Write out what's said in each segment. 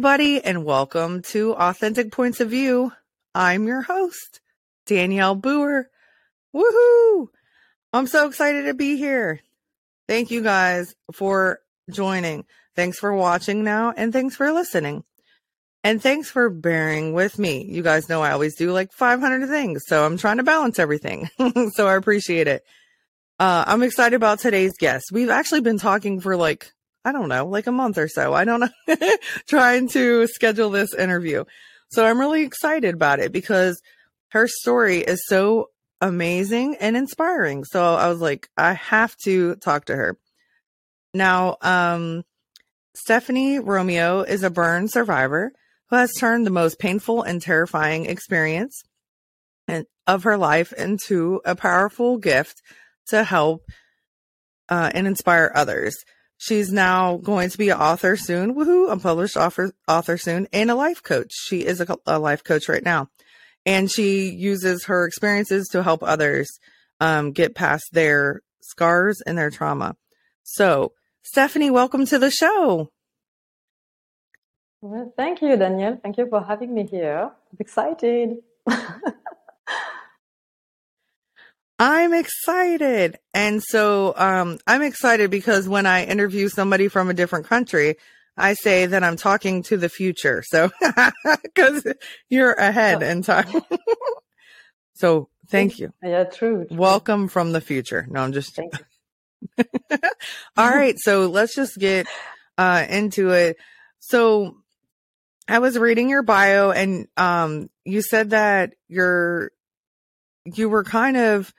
Everybody, and welcome to Authentic Points of View. I'm your host, Danielle Boer. Woohoo! I'm so excited to be here. Thank you guys for joining. Thanks for watching now, and thanks for listening. And thanks for bearing with me. You guys know I always do like 500 things, so I'm trying to balance everything. so I appreciate it. Uh, I'm excited about today's guest. We've actually been talking for like I don't know, like a month or so. I don't know, trying to schedule this interview. So I'm really excited about it because her story is so amazing and inspiring. So I was like, I have to talk to her. Now, um, Stephanie Romeo is a burn survivor who has turned the most painful and terrifying experience of her life into a powerful gift to help uh, and inspire others. She's now going to be an author soon. Woohoo! A published author, author soon and a life coach. She is a, a, life coach right now. And she uses her experiences to help others um, get past their scars and their trauma. So, Stephanie, welcome to the show. Well, thank you, Danielle. Thank you for having me here. I'm excited. I'm excited. And so um, I'm excited because when I interview somebody from a different country, I say that I'm talking to the future. So, because you're ahead oh. in time. so, thank you. Yeah, true, true, Welcome from the future. No, I'm just. All right. So, let's just get uh, into it. So, I was reading your bio and um, you said that you're you were kind of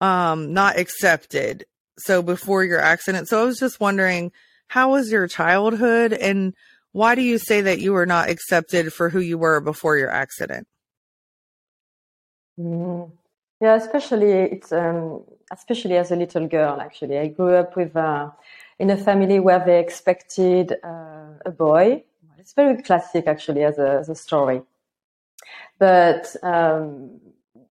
um not accepted. So before your accident. So i was just wondering how was your childhood? And why do you say that you were not accepted for who you were before your accident? Mm. yeah especially it's um especially as a little girl actually. I grew up with uh in a family where they expected uh, a boy. It's very classic actually as a, as a story. But um,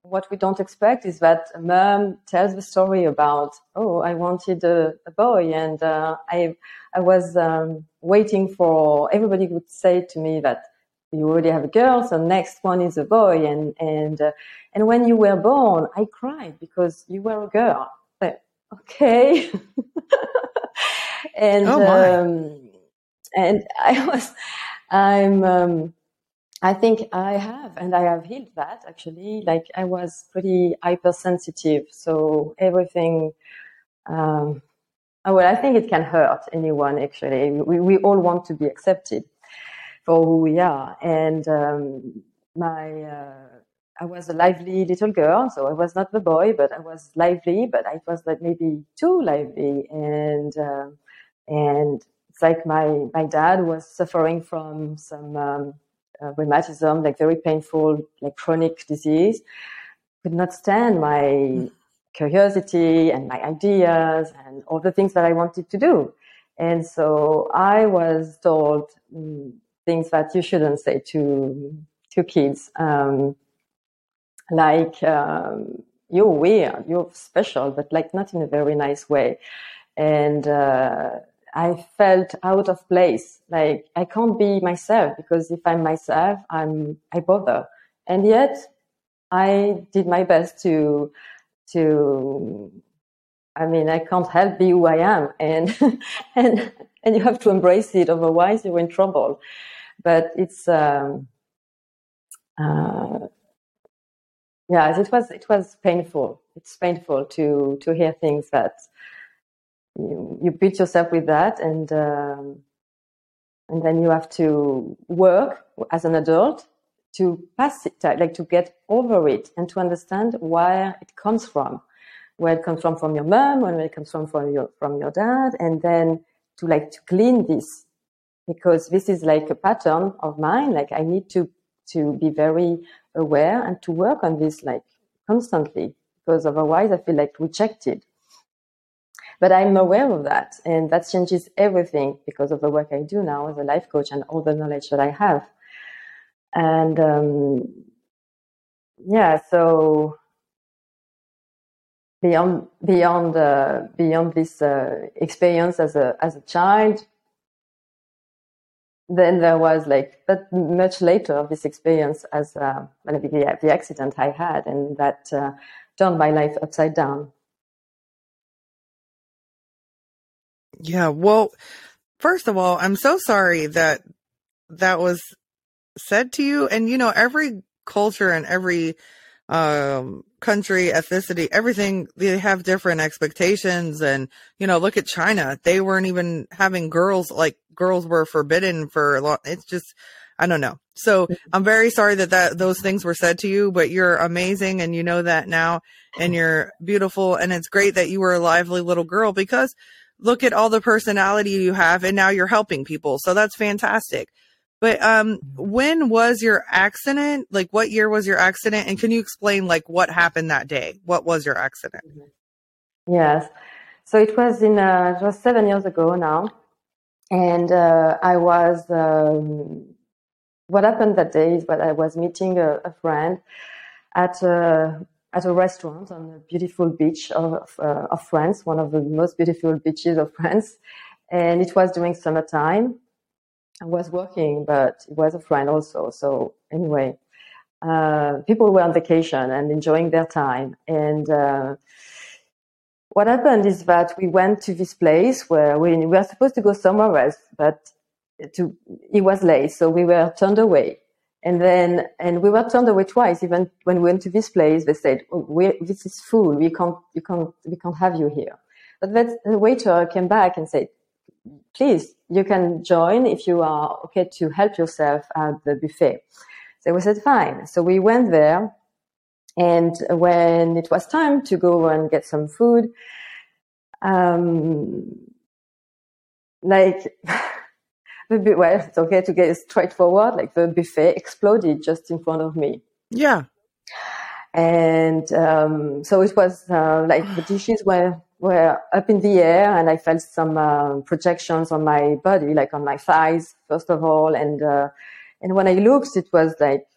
what we don't expect is that a mom tells the story about, oh, I wanted a, a boy, and uh, I I was um, waiting for everybody would say to me that you already have a girl, so next one is a boy, and and uh, and when you were born, I cried because you were a girl. But okay, and oh um, and I was I'm. Um, I think I have, and I have healed that actually. Like I was pretty hypersensitive, so everything. Um, oh, well, I think it can hurt anyone. Actually, we we all want to be accepted for who we are, and um, my. Uh, I was a lively little girl, so I was not the boy, but I was lively, but I was like maybe too lively, and uh, and it's like my my dad was suffering from some um, uh, rheumatism, like very painful, like chronic disease, could not stand my curiosity and my ideas and all the things that I wanted to do. And so I was told um, things that you shouldn't say to to kids, um, like um, you're weird, you're special, but like not in a very nice way. And uh, I felt out of place. Like I can't be myself because if I'm myself, I'm I bother. And yet, I did my best to to. I mean, I can't help be who I am, and and and you have to embrace it. Otherwise, you're in trouble. But it's. Um, uh, yes, it was it was painful. It's painful to to hear things that you, you beat yourself with that and um, and then you have to work as an adult to pass it like to get over it and to understand where it comes from. Where it comes from from your mom where it comes from from your from your dad and then to like to clean this. Because this is like a pattern of mine like i need to to be very aware and to work on this like constantly because otherwise i feel like rejected but I'm aware of that. And that changes everything because of the work I do now as a life coach and all the knowledge that I have. And um, yeah, so beyond beyond uh, beyond this uh, experience as a as a child, then there was like but much later this experience as uh, the, the accident I had, and that uh, turned my life upside down. Yeah. Well, first of all, I'm so sorry that that was said to you. And, you know, every culture and every um, country, ethnicity, everything, they have different expectations. And, you know, look at China. They weren't even having girls, like girls were forbidden for a lot. It's just, I don't know. So mm-hmm. I'm very sorry that, that those things were said to you, but you're amazing and you know that now and you're beautiful. And it's great that you were a lively little girl because look at all the personality you have and now you're helping people. So that's fantastic. But um when was your accident? Like what year was your accident and can you explain like what happened that day? What was your accident? Mm-hmm. Yes. So it was in uh, it was 7 years ago now. And uh, I was um, what happened that day is that I was meeting a, a friend at a at a restaurant on a beautiful beach of, uh, of France, one of the most beautiful beaches of France. And it was during summertime. I was working, but it was a friend also. So anyway, uh, people were on vacation and enjoying their time. And uh, what happened is that we went to this place where we, we were supposed to go somewhere else, but to, it was late, so we were turned away. And then, and we were turned away twice. Even when we went to this place, they said, oh, "This is full. We can't, you can't, we can't have you here." But then the waiter came back and said, "Please, you can join if you are okay to help yourself at the buffet." So we said, "Fine." So we went there, and when it was time to go and get some food, um, like. the well, it's okay to get straightforward. Like the buffet exploded just in front of me. Yeah. And um, so it was uh, like the dishes were were up in the air, and I felt some uh, projections on my body, like on my thighs, first of all, and uh, and when I looked, it was like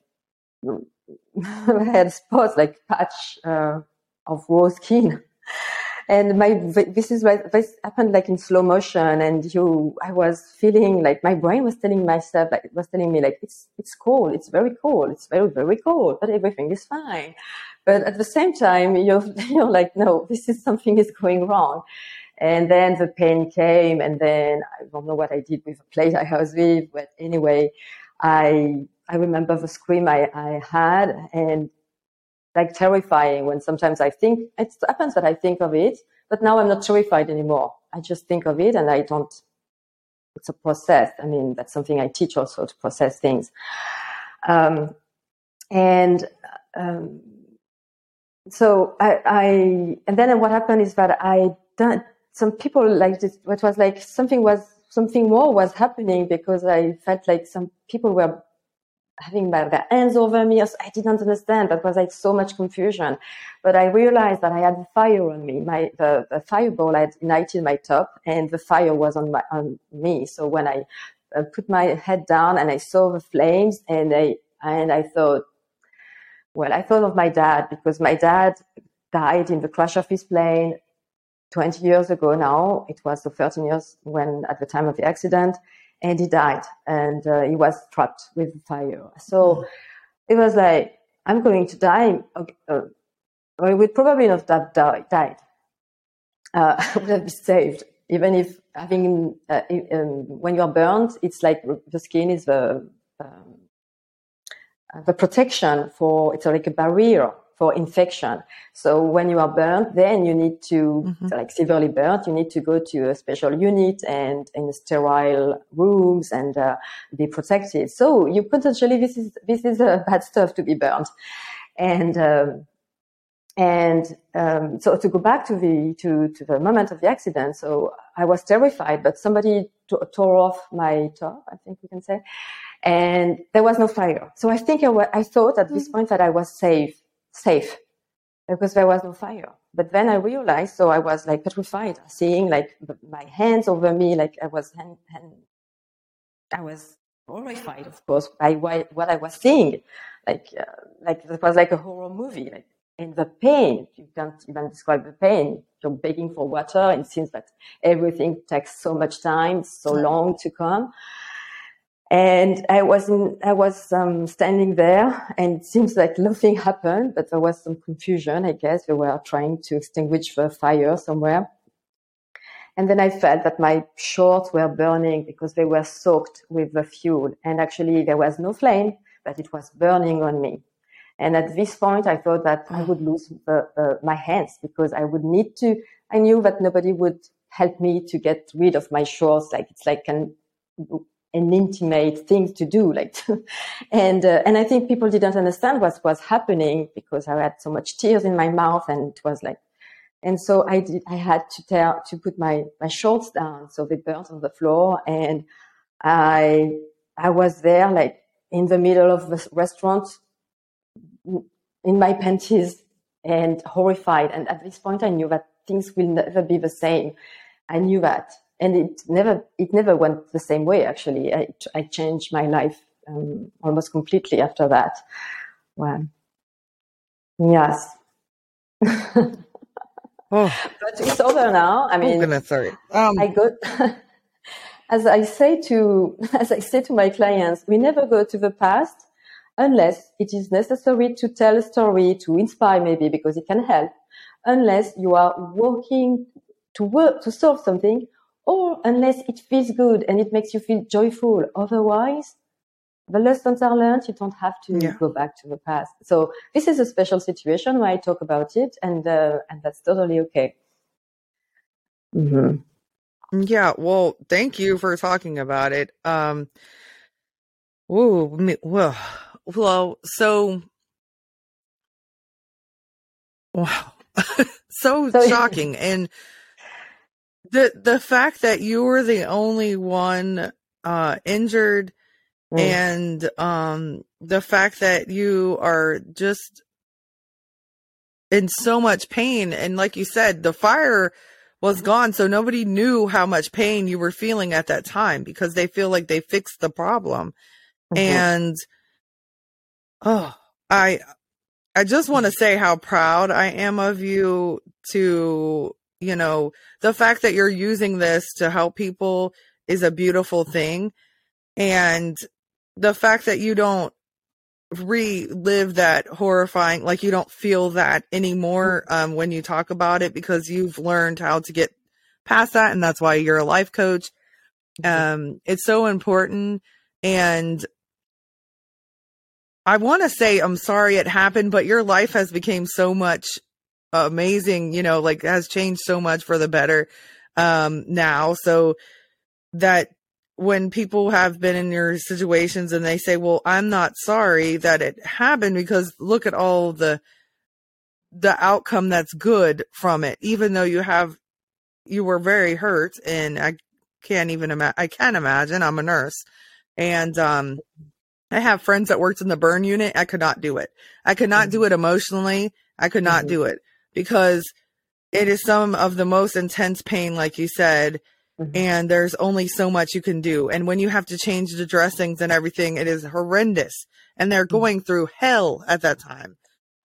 I had spots like patch uh, of raw skin and my this is what this happened like in slow motion. And you i was feeling like my brain was telling myself like it was telling me like it's it's cold it's very cold it's very very cold but everything is fine. But at the same time you're you're like no this is something is going wrong. And then the pain came and then i don't know what i did with the plate i was with but anyway i I remember the scream I, I had and like terrifying when sometimes I think it happens that I think of it, but now I'm not terrified anymore. I just think of it and I don't, it's a process. I mean, that's something I teach also to process things. Um, and, um, so I, I, and then what happened is that I done, some people like this, what was like something was, something more was happening because I felt like some people were having their hands over me. I didn't understand. That was like so much confusion. But I realized that I had the fire on me. My the, the fireball had ignited my top, and the fire was on my on me. So when I uh, put my head down and I saw the flames, and I and I thought, well, I thought of my dad because my dad died in the crash of his plane 20 years ago now. It was the 13 years when at the time of the accident and he died and uh, he was trapped with fire. So mm. it was like, I'm going to die. Uh, I would probably not have died. Uh, I would have been saved. Even if having, uh, um, when you're burned, it's like the skin is the, um, the protection for, it's like a barrier for infection. So when you are burnt, then you need to, mm-hmm. like severely burnt, you need to go to a special unit and in sterile rooms and uh, be protected. So you potentially, this is, this is a bad stuff to be burnt. And, um, and um, so to go back to the to, to the moment of the accident, so I was terrified, but somebody t- tore off my top, I think we can say, and there was no fire. So I think I, w- I thought at this mm-hmm. point that I was safe safe because there was no fire. But then I realized, so I was like petrified, seeing like my hands over me, like I was hand, hand, I was horrified, of course, by what I was seeing. Like, uh, like it was like a horror movie. Like, and the pain, you can't even describe the pain. You're begging for water, and it seems that everything takes so much time, so long to come. And I was I was um, standing there, and it seems like nothing happened, but there was some confusion. I guess they were trying to extinguish the fire somewhere. And then I felt that my shorts were burning because they were soaked with the fuel. And actually, there was no flame, but it was burning on me. And at this point, I thought that I would lose the, my hands because I would need to. I knew that nobody would help me to get rid of my shorts. Like it's like an an intimate thing to do like and uh, and i think people didn't understand what was happening because i had so much tears in my mouth and it was like and so i did i had to tell to put my my shorts down so they burnt on the floor and i i was there like in the middle of the restaurant in my panties and horrified. And at this point i knew that things will never be the same. I knew that and it never it never went the same way. Actually, I, I changed my life um, almost completely after that. Well, yes. oh. But it's over now. I mean, oh, goodness, sorry. Um, I go. as I say to as I say to my clients, we never go to the past unless it is necessary to tell a story to inspire, maybe because it can help. Unless you are working to work to solve something or unless it feels good and it makes you feel joyful. Otherwise, the lessons are learned. You don't have to yeah. go back to the past. So this is a special situation where I talk about it, and uh, and that's totally okay. Mm-hmm. Yeah. Well, thank you for talking about it. Um. Whoa. Well. Well. So. Wow. so, so shocking and the the fact that you were the only one uh, injured mm. and um, the fact that you are just in so much pain and like you said the fire was gone so nobody knew how much pain you were feeling at that time because they feel like they fixed the problem mm-hmm. and oh i i just want to say how proud i am of you to you know, the fact that you're using this to help people is a beautiful thing. And the fact that you don't relive that horrifying, like you don't feel that anymore um, when you talk about it because you've learned how to get past that. And that's why you're a life coach. Mm-hmm. Um, it's so important. And I want to say I'm sorry it happened, but your life has become so much amazing, you know, like has changed so much for the better um now. So that when people have been in your situations and they say, "Well, I'm not sorry that it happened because look at all the the outcome that's good from it, even though you have you were very hurt and I can't even imagine I can't imagine. I'm a nurse and um I have friends that worked in the burn unit. I could not do it. I could not mm-hmm. do it emotionally. I could not mm-hmm. do it because it is some of the most intense pain, like you said, mm-hmm. and there's only so much you can do. And when you have to change the dressings and everything, it is horrendous. And they're mm-hmm. going through hell at that time.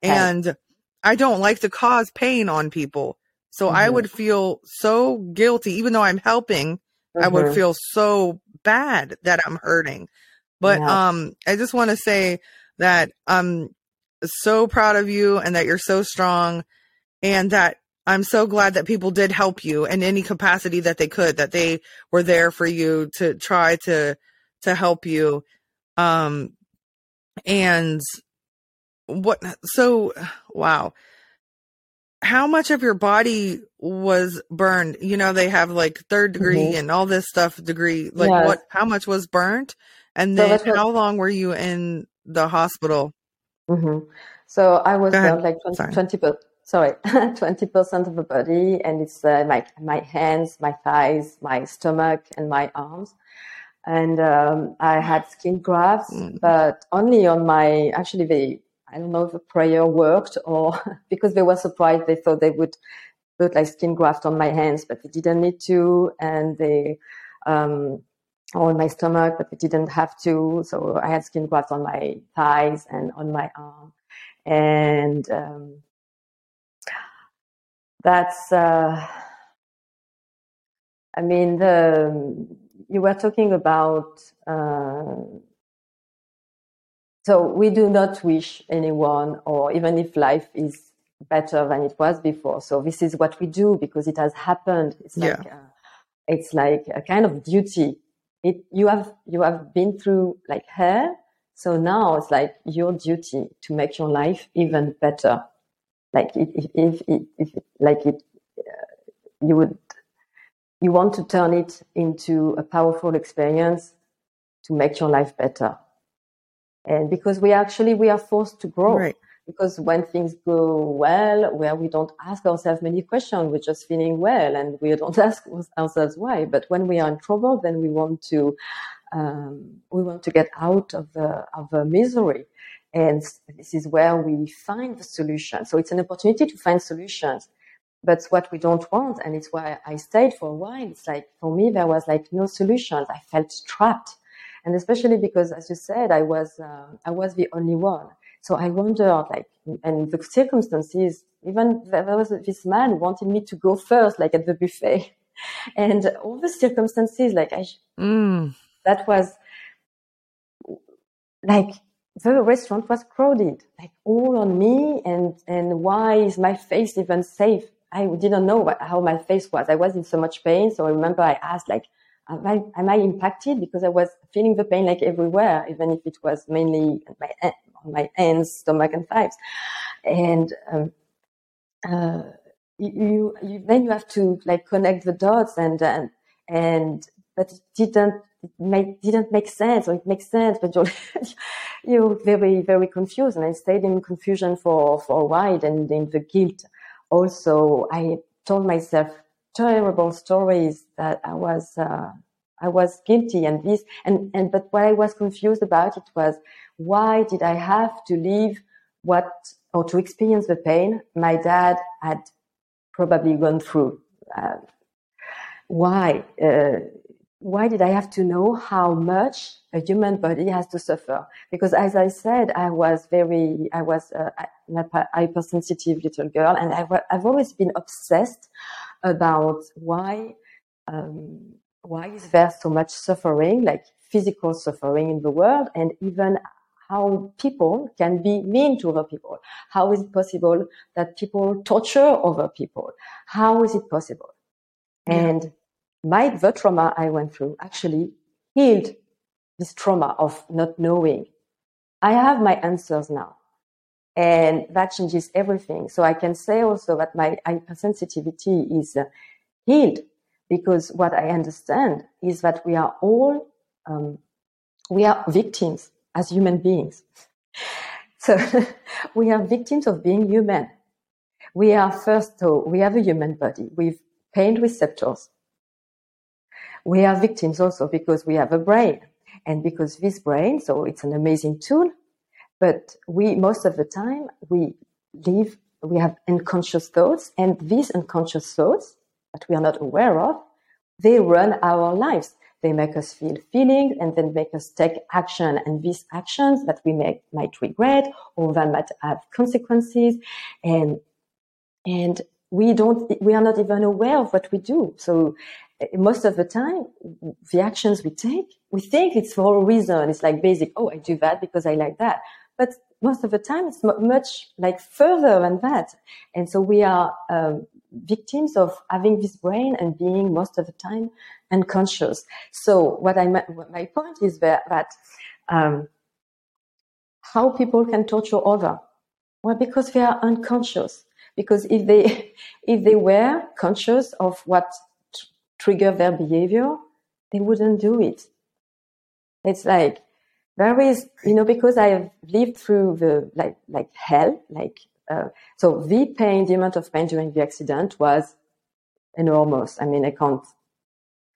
And I don't like to cause pain on people. So I mm-hmm. would feel so guilty, even though I'm helping, I would mm-hmm. feel so bad that I'm hurting. But yeah. um, I just want to say that I'm so proud of you and that you're so strong and that I'm so glad that people did help you in any capacity that they could, that they were there for you to try to to help you. Um and what so wow. How much of your body was burned? You know, they have like third degree mm-hmm. and all this stuff degree. Like yes. what how much was burnt? And then so how long were you in the hospital? Mm-hmm. So I was uh, like 20, 20 sorry, 20% of the body. And it's uh, my, my hands, my thighs, my stomach and my arms. And um, I had skin grafts, mm. but only on my, actually they, I don't know if the prayer worked or because they were surprised. They thought they would put like skin graft on my hands, but they didn't need to. And they, um, on my stomach, but it didn't have to. So I had skin grafts on my thighs and on my arm. And um, that's, uh, I mean, the, you were talking about, uh, so we do not wish anyone, or even if life is better than it was before. So this is what we do because it has happened. It's like, yeah. uh, it's like a kind of duty it you have you have been through like her so now it's like your duty to make your life even better like if if, if, if like it uh, you would you want to turn it into a powerful experience to make your life better and because we actually we are forced to grow right because when things go well, where we don't ask ourselves many questions, we're just feeling well and we don't ask ourselves why. But when we are in trouble, then we want to, um, we want to get out of the, of the misery. And this is where we find the solution. So it's an opportunity to find solutions. But what we don't want, and it's why I stayed for a while, it's like, for me, there was like no solutions. I felt trapped. And especially because, as you said, I was, uh, I was the only one. So I wondered, like, and the circumstances, even there was this man wanted me to go first, like at the buffet. And all the circumstances, like, I, mm. that was like, the restaurant was crowded, like all on me. And, and why is my face even safe? I didn't know what, how my face was. I was in so much pain. So I remember I asked, like, am I, am I impacted? Because I was feeling the pain like everywhere, even if it was mainly my my hands, stomach, and thighs. And um, uh, you, you, then you have to like connect the dots and and and but it didn't it make, didn't make sense or it makes sense, but you're you're very very confused. And I stayed in confusion for for a while, and in the guilt. Also, I told myself terrible stories that I was. Uh, I was guilty and this and and but what I was confused about it was why did I have to leave what or to experience the pain my dad had probably gone through? Uh, why? Uh, why did I have to know how much a human body has to suffer? Because as I said, I was very, I was a, a hypersensitive little girl and I, have always been obsessed about why, um, why is there so much suffering, like physical suffering in the world and even how people can be mean to other people. How is it possible that people torture other people? How is it possible? Yeah. And my, the trauma I went through actually healed this trauma of not knowing. I have my answers now. And that changes everything. So I can say also that my hypersensitivity is uh, healed because what I understand is that we are all, um, we are victims as human beings. So we are victims of being human. We are first, so we have a human body with pain receptors. We are victims also because we have a brain and because this brain, so it's an amazing tool, but we, most of the time, we live, we have unconscious thoughts and these unconscious thoughts that we are not aware of, they run our lives. They make us feel feelings and then make us take action. And these actions that we make might regret or that might have consequences. And, and we don't, we are not even aware of what we do. So most of the time, the actions we take, we think it's for a reason. It's like basic. Oh, I do that because I like that. But most of the time, it's much like further than that. And so we are um, victims of having this brain and being most of the time unconscious. So what I my point is that, that um, how people can torture other. Well, because they are unconscious. Because if they if they were conscious of what trigger their behavior, they wouldn't do it. It's like there is, you know, because I have lived through the like like hell, like uh, so the pain, the amount of pain during the accident was enormous. I mean, I can't,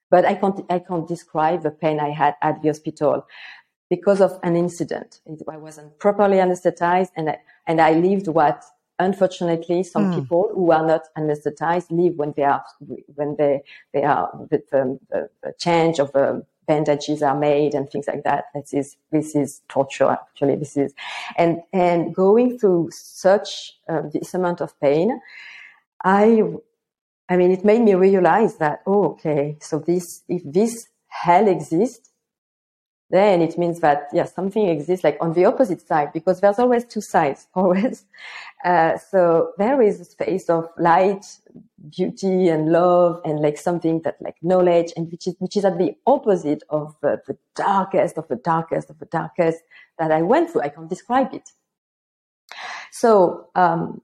but I can't, I can't describe the pain I had at the hospital because of an incident. I wasn't properly anesthetized and I, and I lived what unfortunately some mm. people who are not anesthetized live when they are, when they, they are, the, the, the change of the bandages are made and things like that. This is this is torture. Actually, this is and and going through such uh, this amount of pain, I I mean, it made me realize that oh, okay, so this if this hell exists, then it means that yeah something exists like on the opposite side because there's always two sides always. Uh, so there is a space of light beauty and love and like something that like knowledge and which is which is at the opposite of uh, the darkest of the darkest of the darkest that i went through. I can't describe it. So um,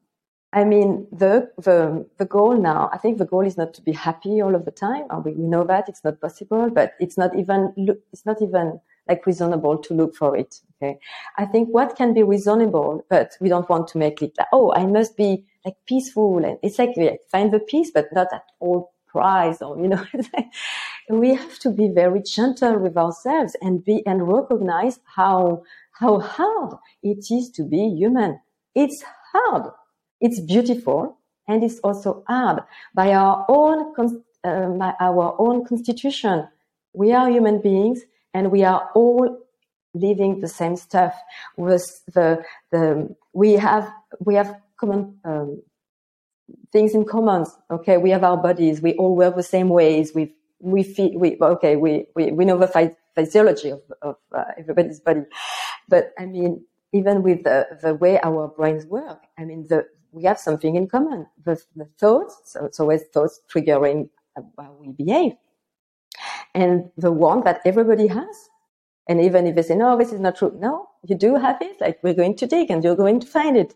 I mean, the, the, the goal now, I think the goal is not to be happy all of the time. We, we know that it's not possible, but it's not even, it's not even like reasonable to look for it. Okay. I think what can be reasonable, but we don't want to make it like, oh, I must be like peaceful. And it's like, yeah, find the peace, but not at all price or, you know, we have to be very gentle with ourselves and be, and recognize how, how hard it is to be human. It's hard. It's beautiful and it's also hard by our own, uh, by our own constitution. We are human beings and we are all living the same stuff with the the we have we have common um, things in common. Okay we have our bodies. We all work the same ways. We we feel we okay we we, we know the physiology of, of uh, everybody's body. But i mean even with the, the way our brains work i mean the we have something in common. The, the thoughts so it's always thoughts triggering how we behave and the one that everybody has. And even if they say, no, this is not true. No, you do have it. Like we're going to dig and you're going to find it.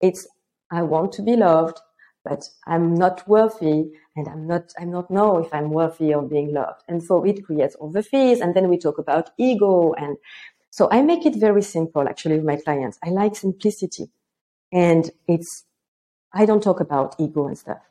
It's, I want to be loved, but I'm not worthy and I'm not, I'm not know if I'm worthy of being loved. And so it creates all the fears. And then we talk about ego. And so I make it very simple actually with my clients. I like simplicity and it's, I don't talk about ego and stuff.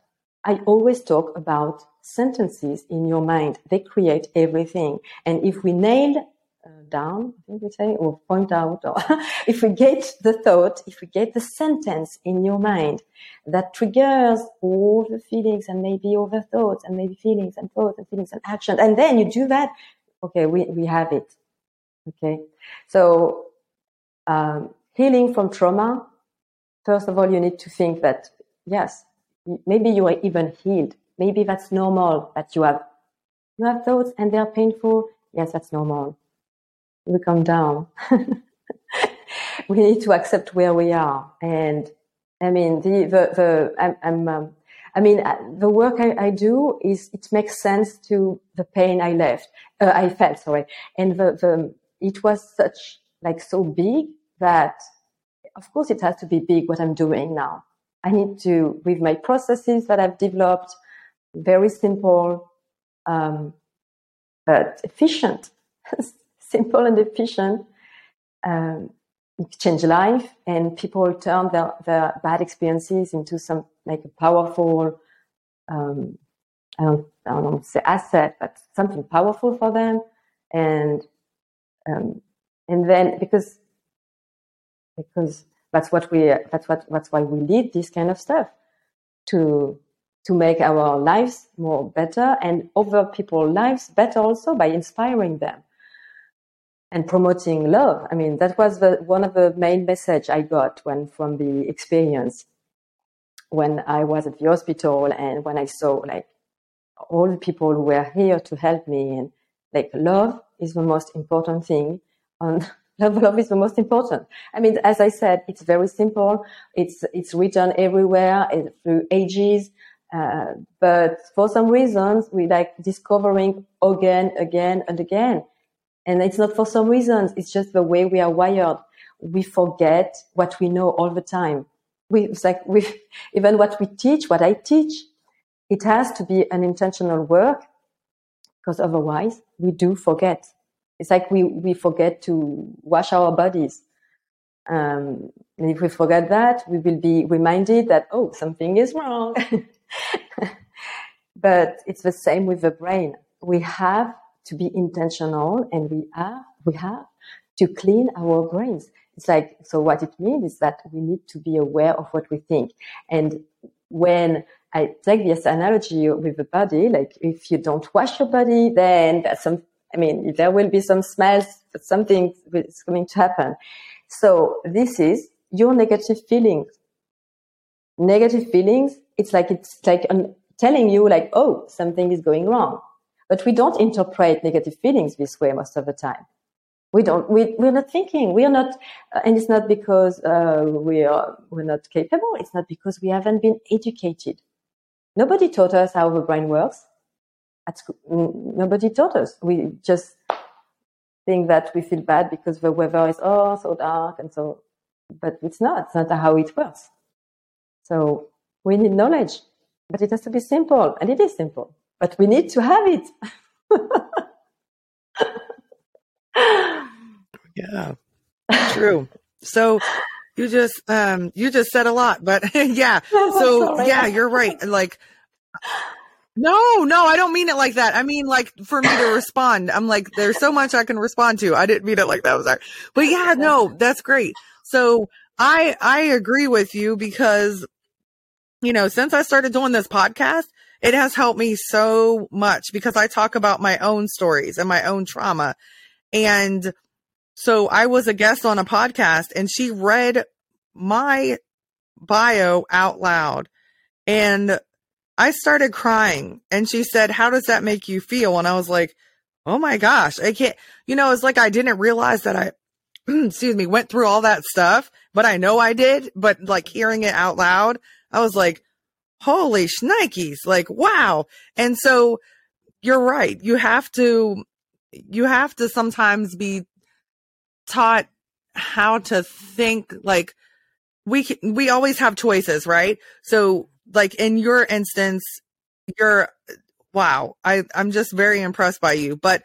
I always talk about sentences in your mind. They create everything. And if we nail uh, down, I think we say, or point out, or if we get the thought, if we get the sentence in your mind that triggers all the feelings and maybe all the thoughts and maybe feelings and thoughts and feelings and action, and then you do that, okay, we, we have it. Okay. So, um, healing from trauma, first of all, you need to think that, yes, maybe you are even healed. Maybe that's normal that you have you have thoughts and they're painful. Yes, that's normal. We come down. we need to accept where we are. And I mean, the the, the I'm, I'm um, I mean, uh, the work I, I, do is it makes sense to the pain I left, uh, I felt, sorry, and the, the it was such like so big that, of course, it has to be big what I'm doing now. I need to, with my processes that I've developed, very simple, um, but efficient, simple and efficient, um, change life and people turn their, their bad experiences into some like a powerful, um, I don't, I don't say asset, but something powerful for them. And, um, and then because, because that's what we, that's what, that's why we lead this kind of stuff to, to make our lives more better and other people's lives better also by inspiring them and promoting love. I mean, that was the, one of the main message I got when from the experience when I was at the hospital and when I saw like all the people who were here to help me and like love is the most important thing and love, love is the most important. I mean, as I said, it's very simple. It's, it's written everywhere through ages. Uh, but for some reasons, we like discovering again, again and again. And it's not for some reasons. It's just the way we are wired. We forget what we know all the time. We, it's like we, even what we teach, what I teach, it has to be an intentional work because otherwise we do forget. It's like we, we forget to wash our bodies. Um, and if we forget that, we will be reminded that, oh, something is wrong. but it's the same with the brain. We have to be intentional and we are, we have to clean our brains. It's like, so what it means is that we need to be aware of what we think. And when I take this analogy with the body, like if you don't wash your body, then there's some, I mean, there will be some smells, but something is going to happen. So this is your negative feelings. Negative feelings, it's like, it's like telling you like, oh, something is going wrong. But we don't interpret negative feelings this way most of the time. We don't, we, we're not thinking, we are not, uh, and it's not because uh, we are, we're not capable. It's not because we haven't been educated. Nobody taught us how the brain works. At school, nobody taught us. We just think that we feel bad because the weather is oh so dark and so, but it's not. It's not how it works. So we need knowledge, but it has to be simple, and it is simple but we need to have it. yeah, true. So you just um you just said a lot, but yeah. So yeah, you're right. Like no, no, I don't mean it like that. I mean like for me to respond. I'm like, there's so much I can respond to. I didn't mean it like that. Was sorry. But yeah, no, that's great. So I I agree with you because you know, since I started doing this podcast, it has helped me so much because I talk about my own stories and my own trauma. And so I was a guest on a podcast and she read my bio out loud and I started crying and she said, how does that make you feel? And I was like, Oh my gosh, I can't, you know, it's like I didn't realize that I, excuse me, went through all that stuff, but I know I did, but like hearing it out loud, I was like, holy shnikes, like, wow. And so you're right. You have to, you have to sometimes be taught how to think like we, can, we always have choices, right? So like in your instance, you're, wow, I, I'm just very impressed by you, but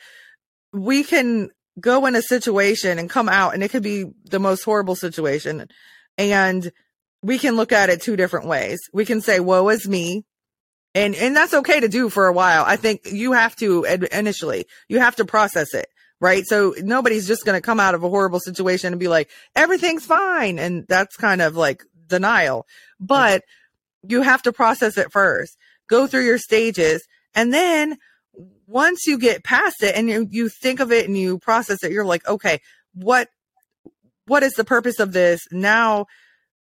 we can go in a situation and come out and it could be the most horrible situation and we can look at it two different ways. We can say, woe is me. And, and that's okay to do for a while. I think you have to initially, you have to process it, right? So nobody's just going to come out of a horrible situation and be like, everything's fine. And that's kind of like denial, but you have to process it first, go through your stages. And then once you get past it and you, you think of it and you process it, you're like, okay, what, what is the purpose of this? Now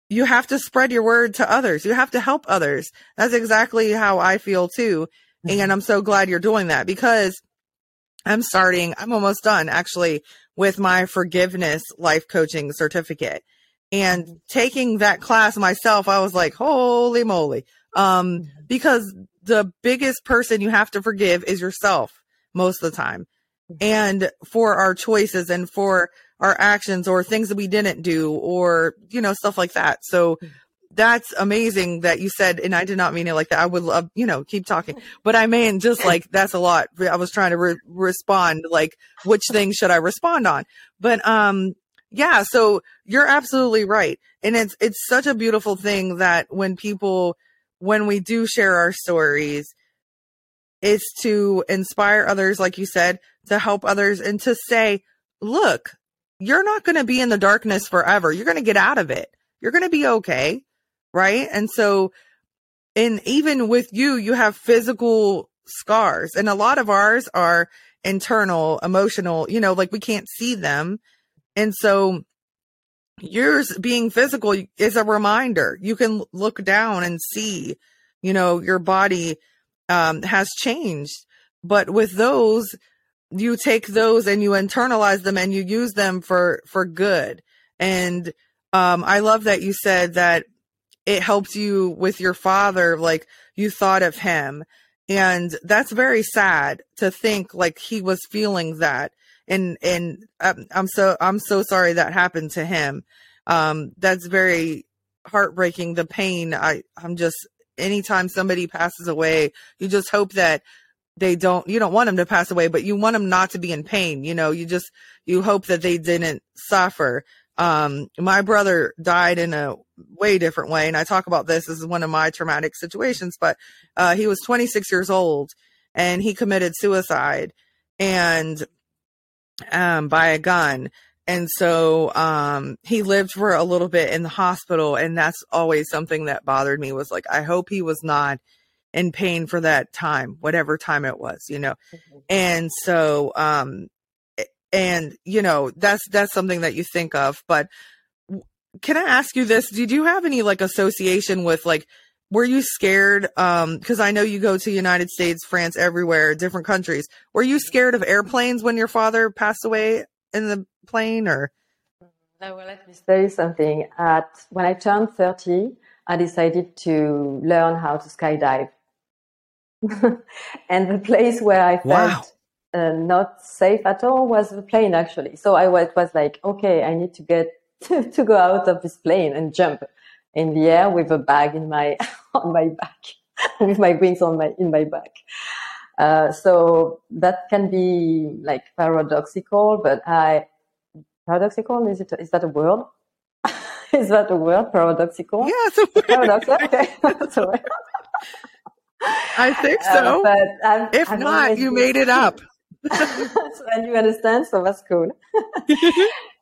you have to spread your word to others. You have to help others. That's exactly how I feel too. Mm-hmm. And I'm so glad you're doing that because I'm starting, I'm almost done actually with my forgiveness life coaching certificate and mm-hmm. taking that class myself. I was like, holy moly. Um, mm-hmm. because the biggest person you have to forgive is yourself most of the time. and for our choices and for our actions or things that we didn't do or, you know, stuff like that. So that's amazing that you said, and I did not mean it like that. I would love, you know, keep talking, but I mean, just like that's a lot. I was trying to re- respond, like, which thing should I respond on? But, um, yeah, so you're absolutely right. And it's, it's such a beautiful thing that when people, when we do share our stories, is to inspire others, like you said, to help others and to say, look, you're not going to be in the darkness forever. You're going to get out of it. You're going to be okay. Right. And so, and even with you, you have physical scars and a lot of ours are internal, emotional, you know, like we can't see them. And so yours being physical is a reminder. You can look down and see, you know, your body um, has changed. But with those, you take those and you internalize them and you use them for for good. And um, I love that you said that it helped you with your father, like you thought of him. And that's very sad to think like he was feeling that. And, and I'm, um, I'm so, I'm so sorry that happened to him. Um, that's very heartbreaking. The pain, I, I'm just anytime somebody passes away, you just hope that they don't you don't want them to pass away but you want them not to be in pain you know you just you hope that they didn't suffer um my brother died in a way different way and i talk about this as one of my traumatic situations but uh he was 26 years old and he committed suicide and um by a gun and so um, he lived for a little bit in the hospital, and that's always something that bothered me. Was like, I hope he was not in pain for that time, whatever time it was, you know. Mm-hmm. And so, um, and you know, that's that's something that you think of. But can I ask you this? Did you have any like association with like? Were you scared? Um, because I know you go to United States, France, everywhere, different countries. Were you scared of airplanes when your father passed away in the plane or? No, well, let me tell you something. At when I turned 30, I decided to learn how to skydive. and the place where I felt wow. uh, not safe at all was the plane, actually. So I was, was like, okay, I need to get to go out of this plane and jump in the air with a bag in my on my back, with my wings on my in my back. Uh, so that can be like paradoxical, but I paradoxical is it is that a word? is that a word? Paradoxical? Yeah, it's a word. Paradox. Okay, that's a word. I think uh, so. Uh, but I'm, if I'm not, you made it up. so, and you understand, so that's cool.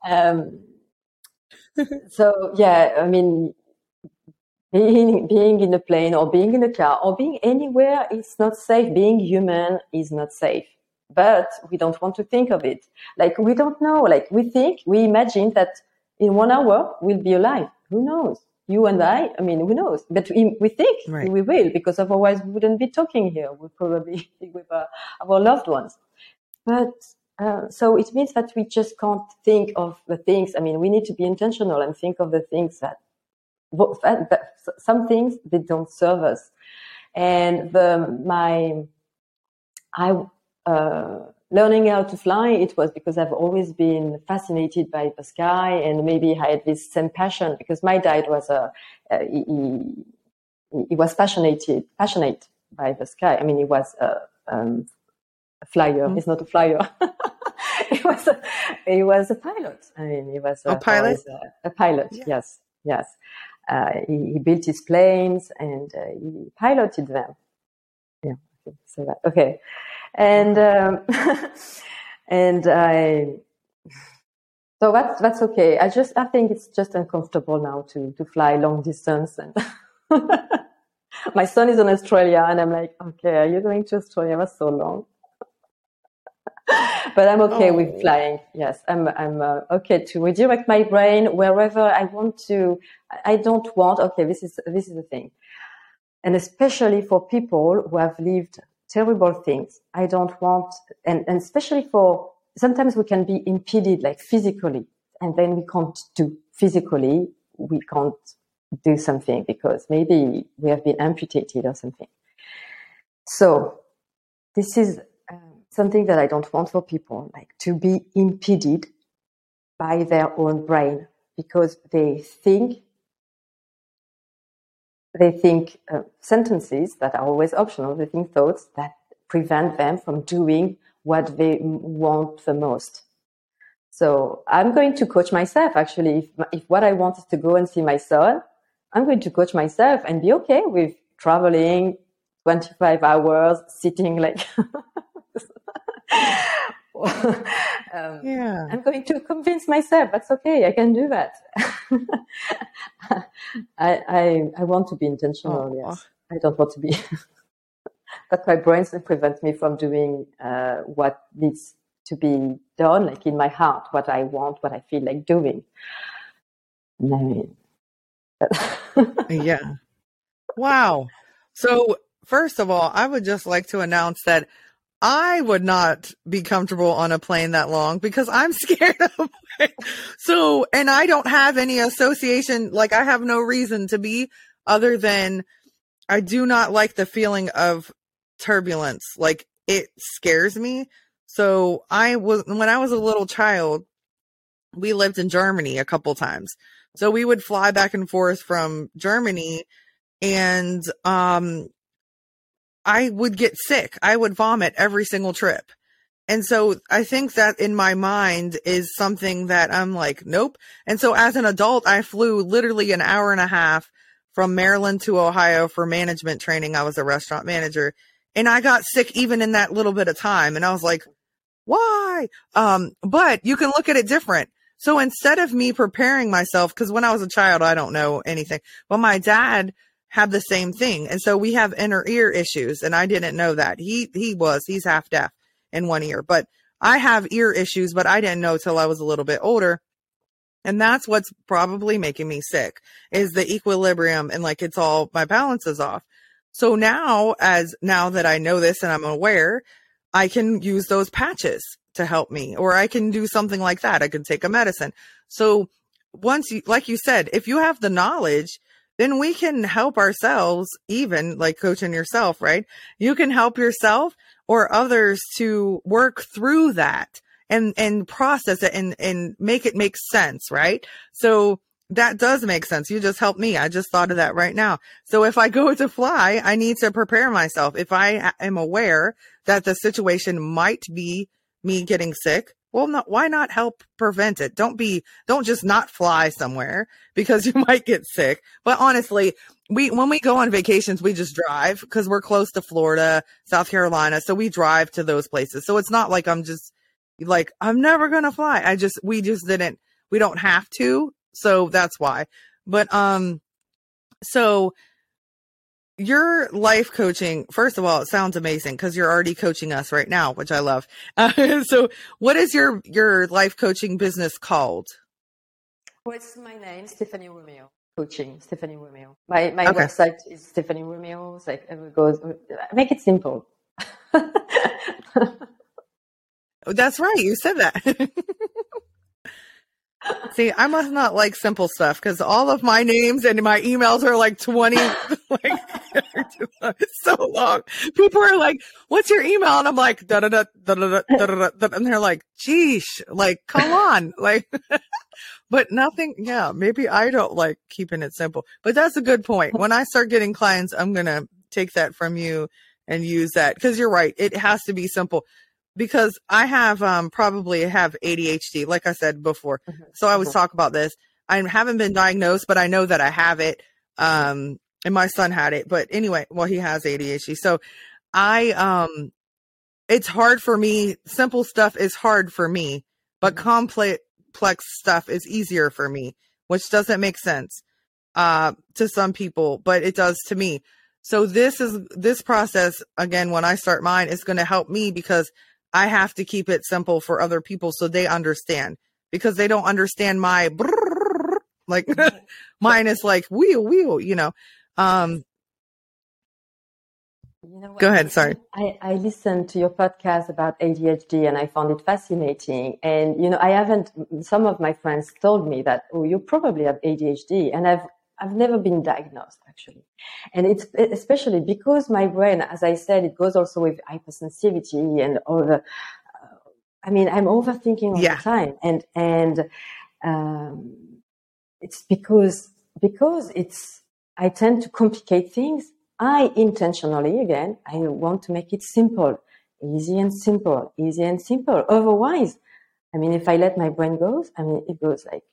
um, so yeah, I mean, being being in a plane or being in a car or being anywhere is not safe. Being human is not safe. But we don't want to think of it. Like we don't know. Like we think, we imagine that in one hour we'll be alive. Who knows? You and I, I mean, who knows? But we, we think right. we will because otherwise we wouldn't be talking here. We'd probably be with uh, our loved ones. But uh, so it means that we just can't think of the things. I mean, we need to be intentional and think of the things that some things they don't serve us. And the, my, I, uh, learning how to fly, it was because I've always been fascinated by the sky and maybe I had this same passion because my dad was a, uh, he, he, was passionate, passionate by the sky. I mean, he was a, um, a flyer. Mm. He's not a flyer. he was a, he was a pilot. I mean, he was a, a pilot. A, a pilot. Yeah. Yes, yes uh, he, he, built his planes and uh, he piloted them. Yeah, say that. Okay, and um, and I. So that's that's okay. I just I think it's just uncomfortable now to to fly long distance and. My son is in Australia, and I'm like, okay, are you going to Australia? That's so long. But I'm okay oh. with flying. Yes, I'm I'm uh, okay to redirect my brain wherever I want to. I don't want. Okay, this is this is the thing, and especially for people who have lived terrible things. I don't want, and, and especially for sometimes we can be impeded like physically, and then we can't do physically. We can't do something because maybe we have been amputated or something. So this is something that I don't want for people, like to be impeded by their own brain because they think they think uh, sentences that are always optional. They think thoughts that prevent them from doing what they want the most. So I'm going to coach myself. Actually, if, if what I want is to go and see my son, I'm going to coach myself and be okay with traveling 25 hours, sitting like um, yeah. I'm going to convince myself that's okay. I can do that. I, I, I want to be intentional. Oh. Yes, I don't want to be. but my brain prevents me from doing uh, what needs to be done, like in my heart, what I want, what I feel like doing. I mean, yeah. Wow. So first of all, I would just like to announce that I would not be comfortable on a plane that long because I'm scared of. So, and I don't have any association, like I have no reason to be other than I do not like the feeling of turbulence. Like it scares me. So I was, when I was a little child, we lived in Germany a couple times. So we would fly back and forth from Germany and, um, I would get sick. I would vomit every single trip. And so I think that in my mind is something that I'm like, nope. And so as an adult, I flew literally an hour and a half from Maryland to Ohio for management training. I was a restaurant manager and I got sick even in that little bit of time. And I was like, why? Um, but you can look at it different. So instead of me preparing myself, cause when I was a child, I don't know anything, but my dad have the same thing. And so we have inner ear issues. And I didn't know that. He, he was, he's half deaf in one ear, but I have ear issues, but I didn't know till I was a little bit older. And that's what's probably making me sick is the equilibrium and like it's all my balance is off. So now as now that I know this and I'm aware, I can use those patches to help me or I can do something like that. I can take a medicine. So once you, like you said, if you have the knowledge, then we can help ourselves, even like coaching yourself, right? You can help yourself or others to work through that and, and process it and, and make it make sense, right? So that does make sense. You just helped me. I just thought of that right now. So if I go to fly, I need to prepare myself. If I am aware that the situation might be me getting sick, well, not, why not help prevent it? Don't be, don't just not fly somewhere because you might get sick. But honestly, we, when we go on vacations, we just drive because we're close to Florida, South Carolina. So we drive to those places. So it's not like I'm just like, I'm never to fly. I just, we just didn't, we don't have to. So that's why. But, um, so your life coaching, first of all, it sounds amazing because you're already coaching us right now, which I love. Uh, so what is your, your life coaching business called? What's my name? Stephanie Romeo. Coaching, Stephanie Romeo. My my okay. website is Stephanie Romeo. It's like it goes. Make it simple. That's right. You said that. See, I must not like simple stuff because all of my names and my emails are like 20, like, so long. People are like, what's your email? And I'm like, da da da da da da da. And they're like, geesh, like, come on. Like, but nothing. Yeah. Maybe I don't like keeping it simple, but that's a good point. When I start getting clients, I'm going to take that from you and use that because you're right. It has to be simple because I have um, probably have ADHD, like I said before. Mm-hmm. So I always mm-hmm. talk about this. I haven't been diagnosed, but I know that I have it. Um, and my son had it, but anyway, well, he has ADHD. So I, um, it's hard for me. Simple stuff is hard for me, but mm-hmm. complex stuff is easier for me, which doesn't make sense, uh, to some people, but it does to me. So this is, this process, again, when I start mine, is going to help me because I have to keep it simple for other people so they understand because they don't understand my brrr, like mine is like wheel wheel, you know. Um you know Go ahead, sorry. I, I listened to your podcast about ADHD and I found it fascinating. And, you know, I haven't, some of my friends told me that, oh, you probably have ADHD. And I've I've never been diagnosed actually. And it's especially because my brain, as I said, it goes also with hypersensitivity and all the, uh, I mean, I'm overthinking all yeah. the time. And, and, um, it's because, because it's, I tend to complicate things. I intentionally, again, I want to make it simple, easy and simple, easy and simple. Otherwise, I mean, if I let my brain go, I mean, it goes like,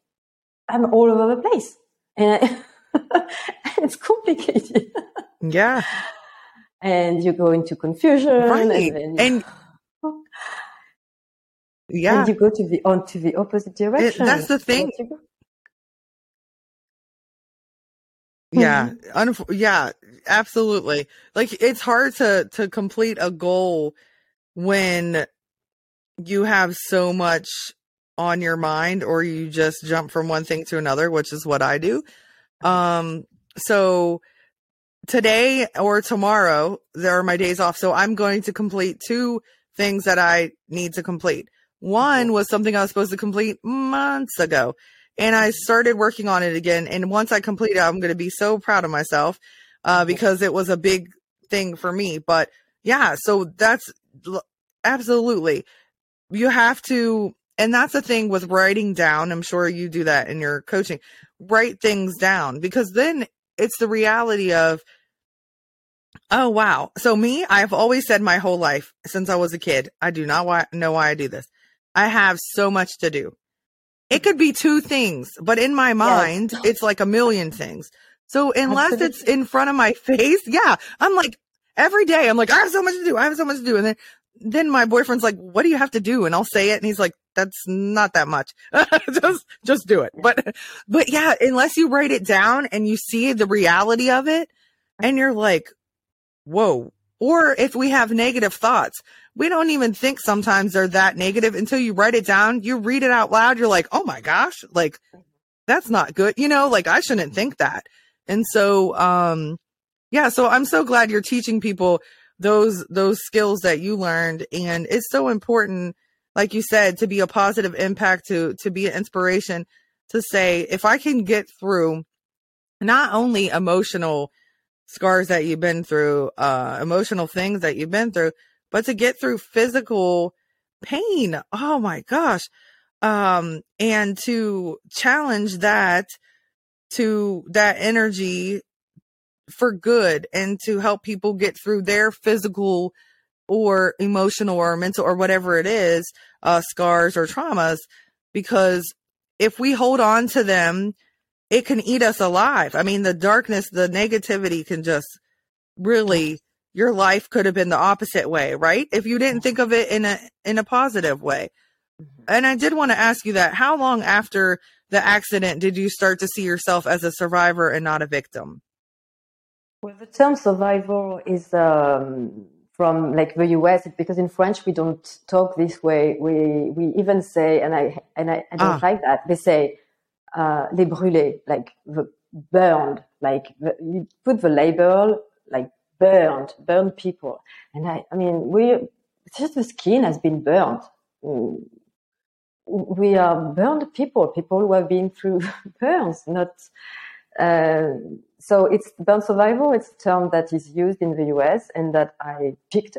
I'm all over the place. And I, it's complicated. Yeah. and you go into confusion. Right. And, and yeah. And you go to the onto the opposite direction. It, that's the thing. Yeah. Mm-hmm. Yeah, absolutely. Like it's hard to to complete a goal when you have so much on your mind or you just jump from one thing to another, which is what I do. Um, so today or tomorrow, there are my days off. So I'm going to complete two things that I need to complete. One was something I was supposed to complete months ago. And I started working on it again. And once I complete it, I'm going to be so proud of myself, uh, because it was a big thing for me. But yeah, so that's absolutely, you have to and that's the thing with writing down. I'm sure you do that in your coaching. Write things down because then it's the reality of, oh, wow. So, me, I've always said my whole life since I was a kid, I do not know why I do this. I have so much to do. It could be two things, but in my mind, yes. it's like a million things. So, unless Absolutely. it's in front of my face, yeah, I'm like, every day, I'm like, I have so much to do. I have so much to do. And then then my boyfriend's like, what do you have to do? And I'll say it. And he's like, that's not that much. just, just do it. But, but yeah, unless you write it down and you see the reality of it and you're like, whoa. Or if we have negative thoughts, we don't even think sometimes they're that negative until you write it down. You read it out loud. You're like, oh my gosh, like that's not good. You know, like I shouldn't think that. And so, um, yeah, so I'm so glad you're teaching people those those skills that you learned and it's so important like you said to be a positive impact to to be an inspiration to say if i can get through not only emotional scars that you've been through uh emotional things that you've been through but to get through physical pain oh my gosh um and to challenge that to that energy for good and to help people get through their physical or emotional or mental or whatever it is, uh, scars or traumas. Because if we hold on to them, it can eat us alive. I mean, the darkness, the negativity can just really, your life could have been the opposite way, right? If you didn't think of it in a, in a positive way. Mm-hmm. And I did want to ask you that how long after the accident did you start to see yourself as a survivor and not a victim? Well, the term survivor is um, from like the US because in French we don't talk this way. We we even say, and I and I, I don't ah. like that. They say uh, les brûlés, like the burned, like the, you put the label like burned, burned people. And I, I mean, we just the skin has been burned. Mm. We are burned people, people who have been through burns, not. Uh, so it's burn survival. It's a term that is used in the US and that I picked.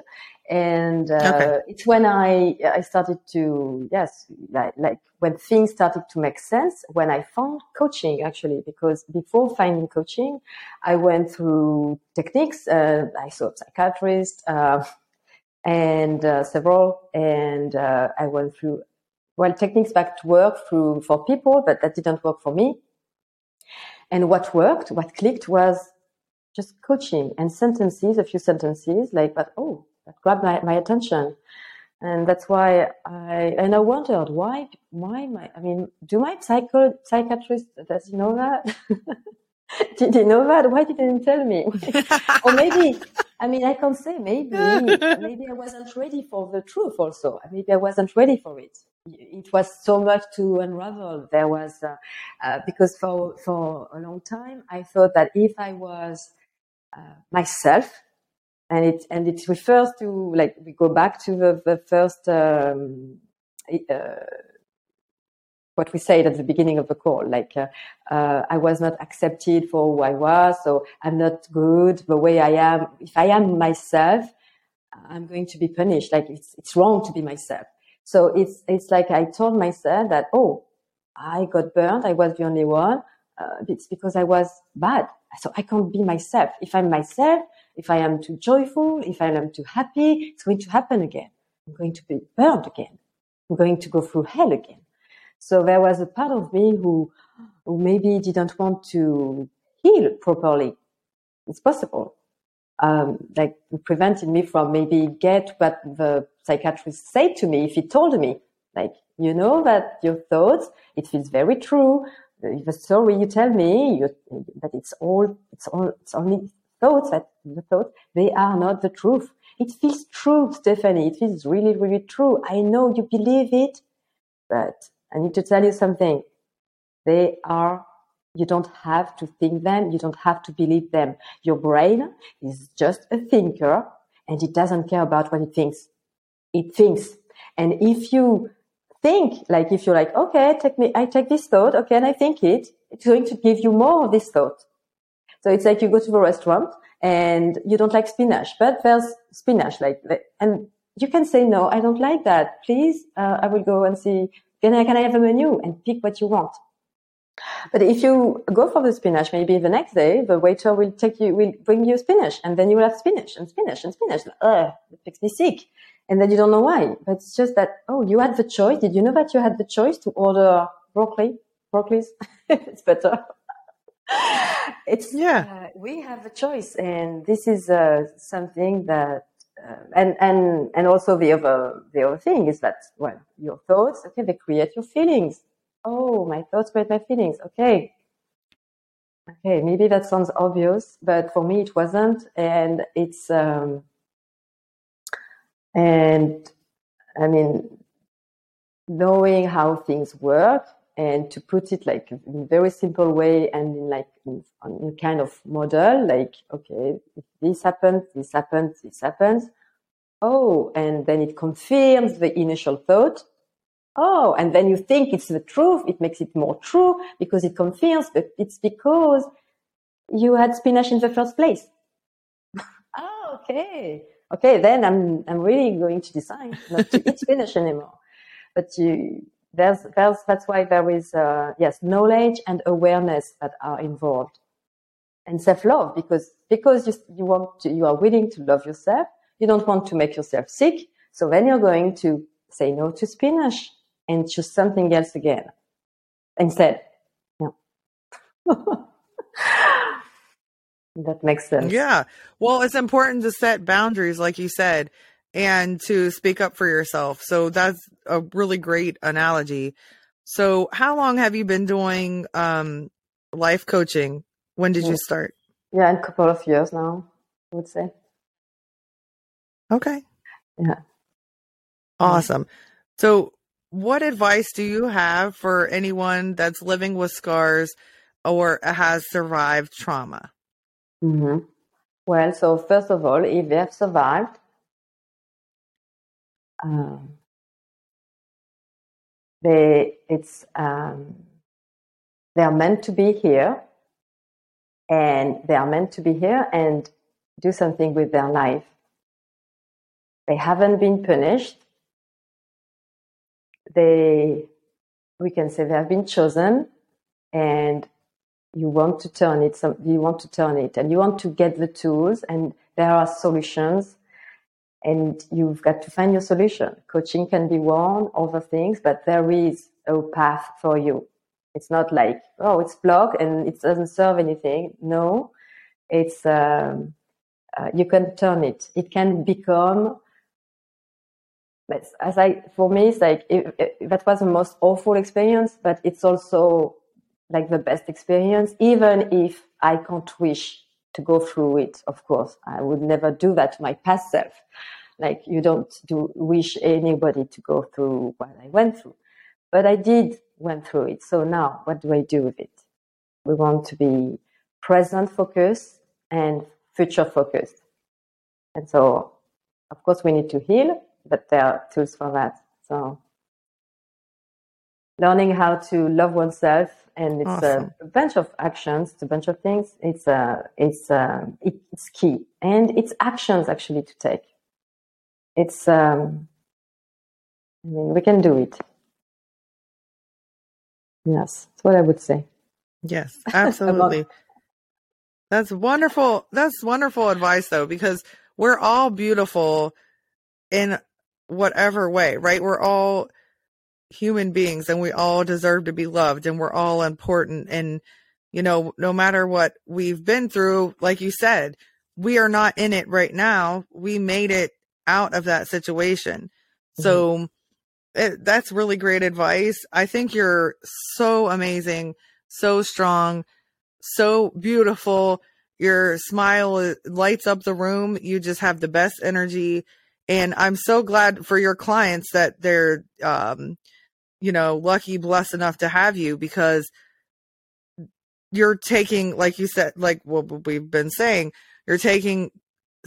And uh, okay. it's when I I started to yes like, like when things started to make sense when I found coaching actually because before finding coaching I went through techniques. Uh, I saw a psychiatrist uh, and uh, several, and uh, I went through well techniques back to work through for people, but that didn't work for me. And what worked, what clicked was just coaching and sentences, a few sentences like but Oh, that grabbed my, my attention. And that's why I, and I wondered why, why my, I mean, do my psycho, psychiatrist, does he know that? Did he know that? Why didn't he tell me? or maybe, I mean, I can't say maybe, maybe I wasn't ready for the truth also. Maybe I wasn't ready for it it was so much to unravel. There was uh, uh, because for for a long time I thought that if I was uh, myself, and it and it refers to like we go back to the, the first um, uh, what we said at the beginning of the call, like uh, uh, I was not accepted for who I was, so I'm not good the way I am. If I am myself, I'm going to be punished. Like it's it's wrong to be myself. So it's it's like I told myself that oh, I got burned. I was the only one. Uh, it's because I was bad. So I can't be myself. If I'm myself, if I am too joyful, if I am too happy, it's going to happen again. I'm going to be burned again. I'm going to go through hell again. So there was a part of me who, who maybe didn't want to heal properly. It's possible. Um, like prevented me from maybe get what the psychiatrist said to me if he told me, like, you know that your thoughts, it feels very true. The story you tell me, you, that it's all, it's all, it's only thoughts that the thoughts, they are not the truth. It feels true, Stephanie. It feels really, really true. I know you believe it, but I need to tell you something. They are, you don't have to think them. You don't have to believe them. Your brain is just a thinker and it doesn't care about what it thinks. It thinks. And if you think, like if you're like, okay, take me, I take this thought, okay, and I think it, it's going to give you more of this thought. So it's like you go to the restaurant and you don't like spinach, but there's spinach, like, and you can say, no, I don't like that. Please, uh, I will go and see, can I, can I have a menu and pick what you want? But if you go for the spinach, maybe the next day the waiter will take you, will bring you spinach, and then you will have spinach and spinach and spinach. Ugh, it makes me sick, and then you don't know why. But it's just that oh, you had the choice. Did you know that you had the choice to order broccoli? Broccoli's, it's better it's yeah. Uh, we have a choice, and this is uh, something that, uh, and and and also the other the other thing is that well, your thoughts, okay, they create your feelings. Oh, my thoughts create my feelings. Okay, okay, maybe that sounds obvious, but for me it wasn't, and it's um, and I mean, knowing how things work and to put it like in a very simple way and in like in, in kind of model like okay if this happens this happens this happens. Oh and then it confirms the initial thought. Oh and then you think it's the truth it makes it more true because it confirms but it's because you had spinach in the first place. Oh okay. Okay then i'm i'm really going to decide not to eat spinach anymore. But you there's, there's, that's why there is, uh, yes, knowledge and awareness that are involved and self-love because, because you, you want to, you are willing to love yourself. You don't want to make yourself sick. So then you're going to say no to spinach and choose something else again instead. Yeah. that makes sense. Yeah. Well, it's important to set boundaries, like you said and to speak up for yourself. So that's a really great analogy. So how long have you been doing um, life coaching? When did you start? Yeah, a couple of years now, I would say. Okay. Yeah. Awesome. So what advice do you have for anyone that's living with scars or has survived trauma? Mm-hmm. Well, so first of all, if they have survived, um, they it's um, they are meant to be here and they are meant to be here and do something with their life. They haven't been punished. They we can say they have been chosen and you want to turn it some you want to turn it and you want to get the tools and there are solutions and you've got to find your solution. Coaching can be one, other things, but there is a path for you. It's not like, oh, it's blocked and it doesn't serve anything. No, it's, um, uh, you can turn it. It can become, as I, for me, it's like, it, it, that was the most awful experience, but it's also like the best experience, even if I can't wish to go through it. Of course, I would never do that to my past self. Like you don't do wish anybody to go through what I went through, but I did went through it. So now what do I do with it? We want to be present focused and future focused. And so, of course, we need to heal, but there are tools for that. So learning how to love oneself and it's Awesome. a, bunch of actions it's a bunch of things it's uh, it's uh, it's key and it's actions actually to take it's um, i mean we can do it yes that's what i would say Yes, absolutely. That's wonderful. That's wonderful advice though, because we're all beautiful in whatever way, right? We're all human beings and we all deserve to be loved and we're all important. And, you know, no matter what we've been through, like you said, we are not in it right now. We made it out of that situation. So it, that's really great advice. I think you're so amazing, so strong, so beautiful. Your smile uh, lights up the room. You just have the best energy. And I'm so glad for your clients that they're, um, you know, lucky, blessed enough to have you because you're taking, like you said, like what we've been saying, you're taking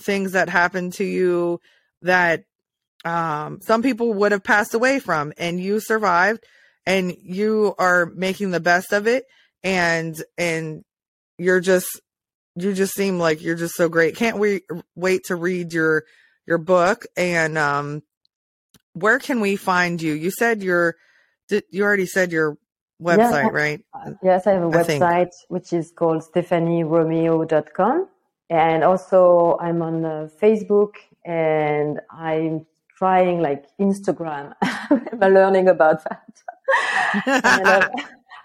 things that happen to you that um, some people would have passed away from, and you survived, and you are making the best of it, and and you're just you just seem like you're just so great. Can't we wait to read your your book? And um, where can we find you? You said your did you already said your website, right? Yes, I have a I think. website which is called stephanieromeo.com. And also I'm on uh, Facebook and I'm trying like Instagram. I'm learning about that. and I've,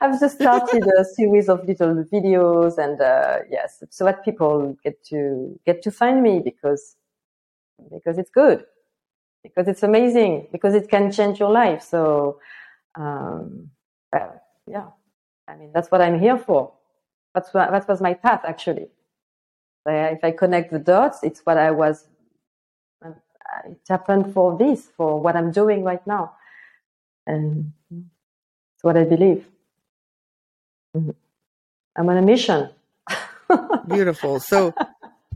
I've just started a series of little videos and uh, yes, so that people get to get to find me because because it's good, because it's amazing, because it can change your life. So um, well, yeah, I mean that's what I'm here for. That's what that was my path actually. If I connect the dots, it's what I was. It happened for this, for what I'm doing right now, and it's what I believe. Mhm. I'm on a mission. Beautiful. So,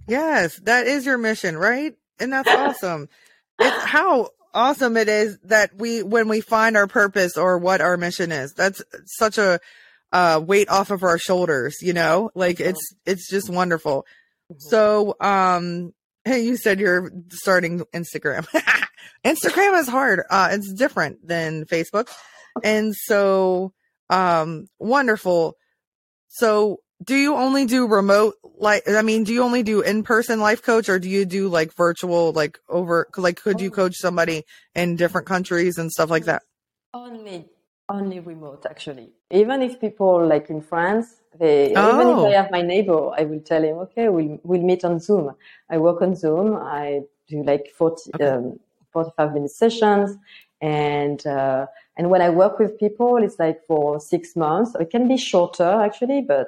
yes, that is your mission, right? And that's awesome. It's how awesome it is that we, when we find our purpose or what our mission is, that's such a uh, weight off of our shoulders, you know, like it's, it's just wonderful. So, um, hey, you said you're starting Instagram. Instagram is hard. Uh, it's different than Facebook. And so, um, wonderful. So do you only do remote like I mean, do you only do in-person life coach or do you do like virtual like over like could you coach somebody in different countries and stuff like that? Only, only remote actually. Even if people like in France, they even if Oh. I have my neighbor, I will tell him, okay, we'll we'll meet on Zoom. I work on Zoom. I do like 40, Okay. um, 45 minute sessions, and uh, and when I work with people, it's like for six months. It can be shorter actually, but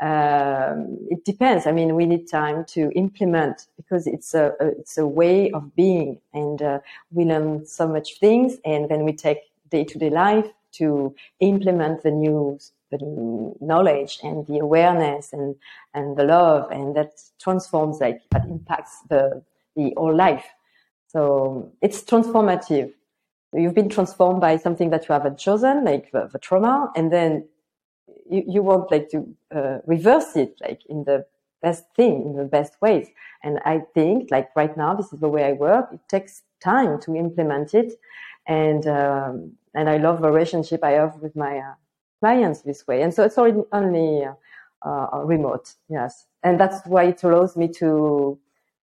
um, it depends. I mean, we need time to implement because it's a, a it's a way of being, and uh, we learn so much things, and then we take day to day life to implement the new the knowledge and the awareness and and the love, and that transforms like that impacts the the whole life. So it's transformative. You've been transformed by something that you haven't chosen, like the, the trauma, and then you, you want like to uh, reverse it like in the best thing in the best ways. And i think like right now this is the way i work. It takes time to implement it. And um, and i love the relationship i have with my uh, clients this way. And so it's only, only uh, uh, remote yes. And that's why it allows me to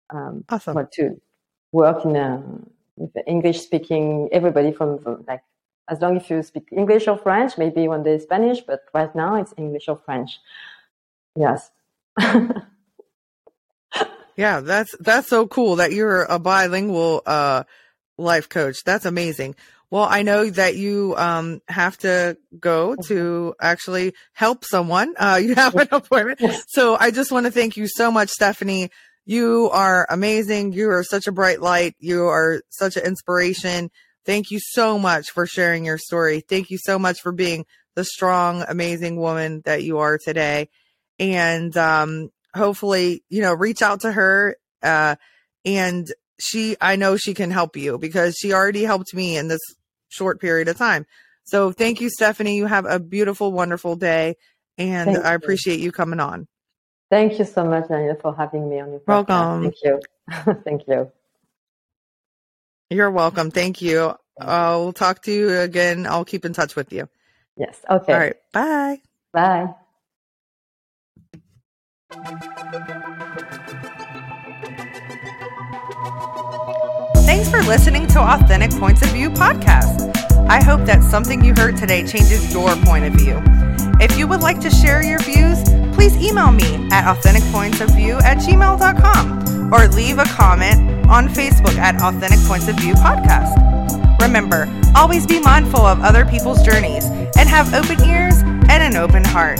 um, Awesome. well, to work in a with english speaking everybody from from, like as long as you speak English or French, maybe one day Spanish, but right now it's English or French. Yes. Yeah, that's that's so cool that you're a bilingual uh life coach. That's amazing. Well, I know that you um have to go to actually help someone. Uh you have an appointment. So I just want to thank you so much, Stephanie. You are amazing. You are such a bright light. You are such an inspiration. Thank you so much for sharing your story. Thank you so much for being the strong, amazing woman that you are today. And um hopefully, you know, reach out to her uh and she I know she can help you because she already helped me in this short period of time. So thank you, Stephanie. You have a beautiful, wonderful day. And Thank I you. appreciate you coming on. Thank you so much, Danielle, for having me on your podcast. Welcome. Thank you. Thank you. You're welcome. Thank you. Uh, I'll talk to you again. I'll keep in touch with you. Yes. Okay. All right. Bye. Bye. Thanks for listening to Authentic Points of View podcast. I hope that something you heard today changes your point of view. If you would like to share your views, please email me at authenticpointsofview at gmail.com or leave a comment on Facebook at Authentic Points of View podcast. Remember, always be mindful of other people's journeys and have open ears and an open heart.